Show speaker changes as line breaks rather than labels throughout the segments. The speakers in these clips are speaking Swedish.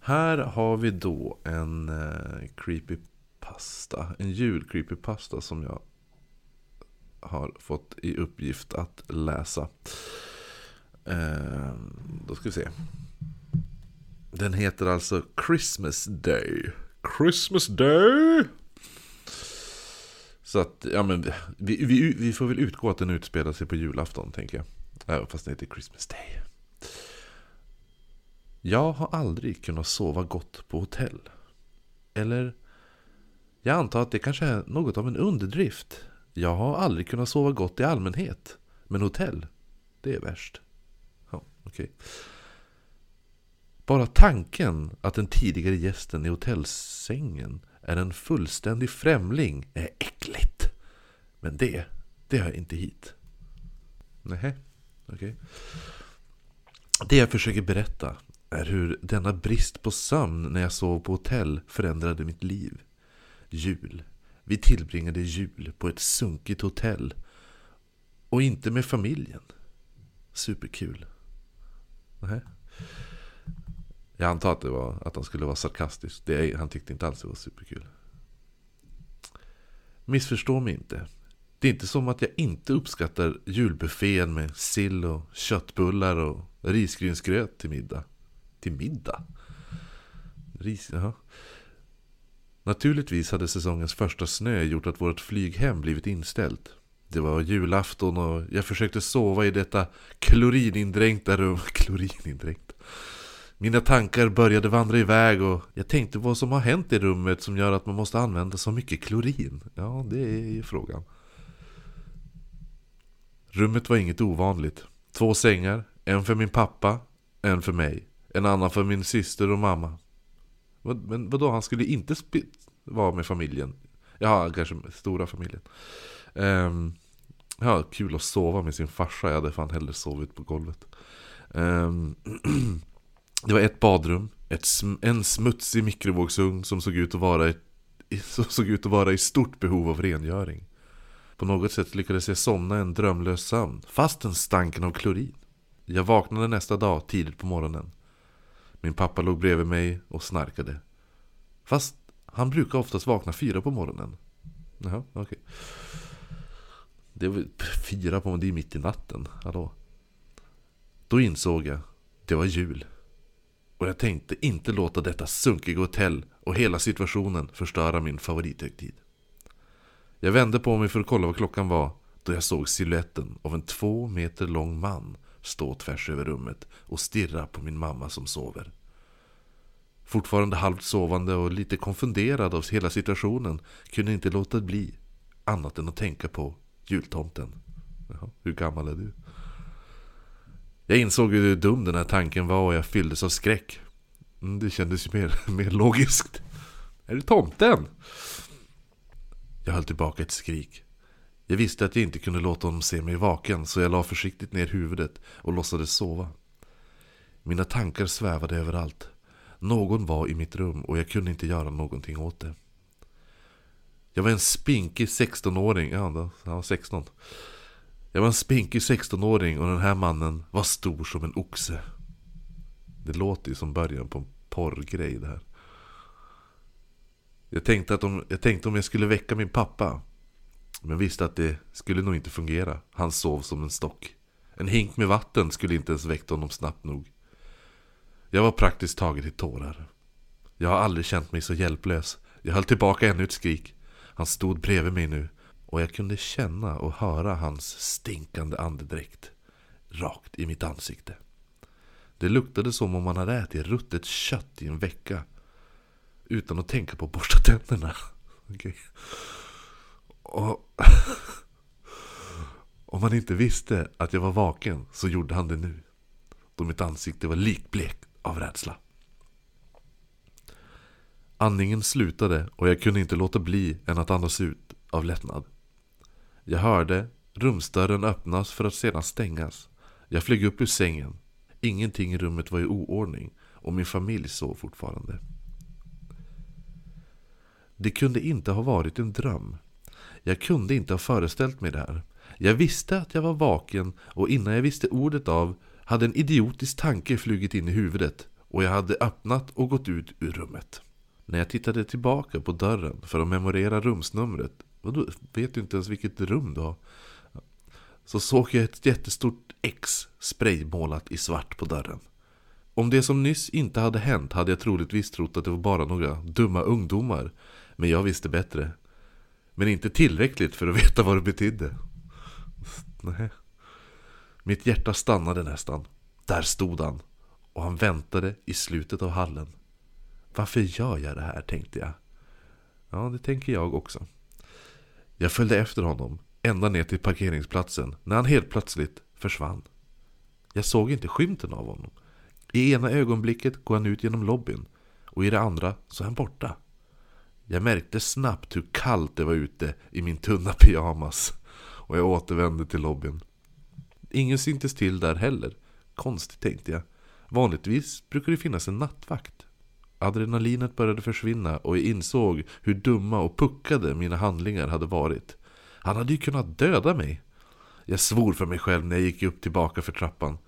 Här har vi då en eh, creepypasta. En jul-creepypasta som jag har fått i uppgift att läsa. Eh, då ska vi se. Den heter alltså Christmas Day. Christmas Day! Så att, ja men vi, vi, vi får väl utgå att den utspelar sig på julafton, tänker jag. Ja, fast den heter Christmas Day. Jag har aldrig kunnat sova gott på hotell. Eller, jag antar att det kanske är något av en underdrift. Jag har aldrig kunnat sova gott i allmänhet. Men hotell, det är värst. Ja, okej. Okay. Bara tanken att den tidigare gästen i hotellsängen är en fullständig främling är äckligt. Men det, det hör inte hit. Nej, okej. Okay. Det jag försöker berätta är hur denna brist på sömn när jag sov på hotell förändrade mitt liv. Jul. Vi tillbringade jul på ett sunkigt hotell. Och inte med familjen. Superkul. Nej. Jag antar att, det var, att han skulle vara sarkastisk. Det, han tyckte inte alls det var superkul. Missförstå mig inte. Det är inte som att jag inte uppskattar julbuffén med sill och köttbullar och risgrynsgröt till middag. Till middag? Ris, jaha. Naturligtvis hade säsongens första snö gjort att vårt flyghem blivit inställt. Det var julafton och jag försökte sova i detta klorinindränkta rum. Klorinindränkt. Mina tankar började vandra iväg och jag tänkte vad som har hänt i rummet som gör att man måste använda så mycket klorin. Ja, det är ju frågan. Rummet var inget ovanligt. Två sängar, en för min pappa, en för mig. En annan för min syster och mamma. Men vadå, han skulle inte vara med familjen? Ja, kanske med stora familjen. Um, ja, kul att sova med sin farsa. Jag hade fan hellre sovit på golvet. Um, det var ett badrum, ett sm en smutsig mikrovågsugn som såg ut att vara ett, som såg ut att vara i stort behov av rengöring. På något sätt lyckades jag somna en drömlös sömn, fastän stanken av klorin. Jag vaknade nästa dag tidigt på morgonen. Min pappa låg bredvid mig och snarkade. Fast han brukar oftast vakna fyra på morgonen. Jaha, okej. Okay. Det var fyra på morgonen, det är mitt i natten. Hallå? Då insåg jag, det var jul. Och jag tänkte inte låta detta sunkiga hotell och hela situationen förstöra min favorithögtid. Jag vände på mig för att kolla vad klockan var då jag såg siluetten av en två meter lång man stå tvärs över rummet och stirra på min mamma som sover. Fortfarande halvt sovande och lite konfunderad av hela situationen kunde inte låta bli annat än att tänka på jultomten. Jaha, hur gammal är du? Jag insåg hur dum den här tanken var och jag fylldes av skräck. Mm, det kändes ju mer, mer logiskt. Är det tomten? Jag höll tillbaka ett skrik. Jag visste att jag inte kunde låta honom se mig vaken så jag la försiktigt ner huvudet och låtsades sova. Mina tankar svävade överallt. Någon var i mitt rum och jag kunde inte göra någonting åt det. Jag var en spinkig 16-åring, ja, han var 16. Jag var en spinkig 16-åring och den här mannen var stor som en oxe. Det låter ju som början på en porrgrej det här. Jag tänkte, att om, jag tänkte om jag skulle väcka min pappa. Men visste att det skulle nog inte fungera. Han sov som en stock. En hink med vatten skulle inte ens väckt honom snabbt nog. Jag var praktiskt taget i tårar. Jag har aldrig känt mig så hjälplös. Jag höll tillbaka ännu ett skrik. Han stod bredvid mig nu och jag kunde känna och höra hans stinkande andedräkt rakt i mitt ansikte. Det luktade som om man hade ätit ruttet kött i en vecka utan att tänka på att borsta tänderna. Okay. Och om han inte visste att jag var vaken så gjorde han det nu. Då mitt ansikte var likblekt av rädsla. Andningen slutade och jag kunde inte låta bli än att andas ut av lättnad. Jag hörde rumsdörren öppnas för att sedan stängas. Jag flög upp ur sängen. Ingenting i rummet var i oordning och min familj sov fortfarande. Det kunde inte ha varit en dröm. Jag kunde inte ha föreställt mig det här. Jag visste att jag var vaken och innan jag visste ordet av hade en idiotisk tanke flugit in i huvudet och jag hade öppnat och gått ut ur rummet. När jag tittade tillbaka på dörren för att memorera rumsnumret, vadå, vet du inte ens vilket rum du har? Så såg jag ett jättestort X spraymålat i svart på dörren. Om det som nyss inte hade hänt hade jag troligtvis trott att det var bara några dumma ungdomar. Men jag visste bättre. Men inte tillräckligt för att veta vad det betydde. Nej. Mitt hjärta stannade nästan. Där stod han. Och han väntade i slutet av hallen. Varför gör jag det här, tänkte jag. Ja, det tänker jag också. Jag följde efter honom, ända ner till parkeringsplatsen, när han helt plötsligt försvann. Jag såg inte skymten av honom. I ena ögonblicket går han ut genom lobbyn och i det andra så är han borta. Jag märkte snabbt hur kallt det var ute i min tunna pyjamas och jag återvände till lobbyn. Ingen syntes till där heller. Konstigt tänkte jag. Vanligtvis brukar det finnas en nattvakt. Adrenalinet började försvinna och jag insåg hur dumma och puckade mina handlingar hade varit. Han hade ju kunnat döda mig. Jag svor för mig själv när jag gick upp tillbaka för trappan.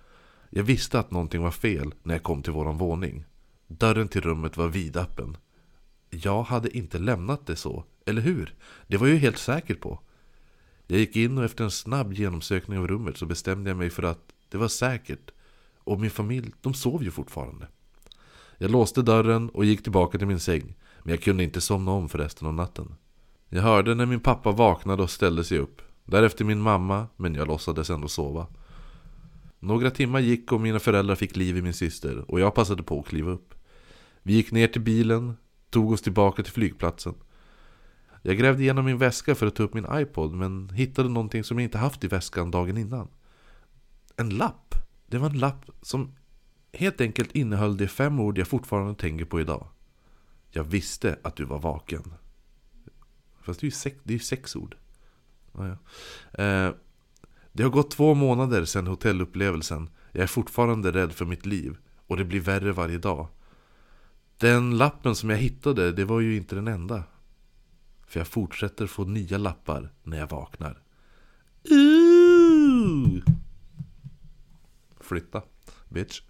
Jag visste att någonting var fel när jag kom till våran våning. Dörren till rummet var vidöppen. Jag hade inte lämnat det så, eller hur? Det var jag ju helt säker på. Jag gick in och efter en snabb genomsökning av rummet så bestämde jag mig för att det var säkert. Och min familj, de sov ju fortfarande. Jag låste dörren och gick tillbaka till min säng. Men jag kunde inte somna om för resten av natten. Jag hörde när min pappa vaknade och ställde sig upp. Därefter min mamma, men jag låtsades ändå sova. Några timmar gick och mina föräldrar fick liv i min syster och jag passade på att kliva upp. Vi gick ner till bilen, tog oss tillbaka till flygplatsen. Jag grävde igenom min väska för att ta upp min iPod men hittade någonting som jag inte haft i väskan dagen innan. En lapp! Det var en lapp som helt enkelt innehöll de fem ord jag fortfarande tänker på idag. Jag visste att du var vaken. Fast det är ju sex, det är sex ord. Ja, ja. eh, det har gått två månader sedan hotellupplevelsen. Jag är fortfarande rädd för mitt liv. Och det blir värre varje dag. Den lappen som jag hittade, det var ju inte den enda. För jag fortsätter få nya lappar när jag vaknar. Ooh! Flytta, bitch.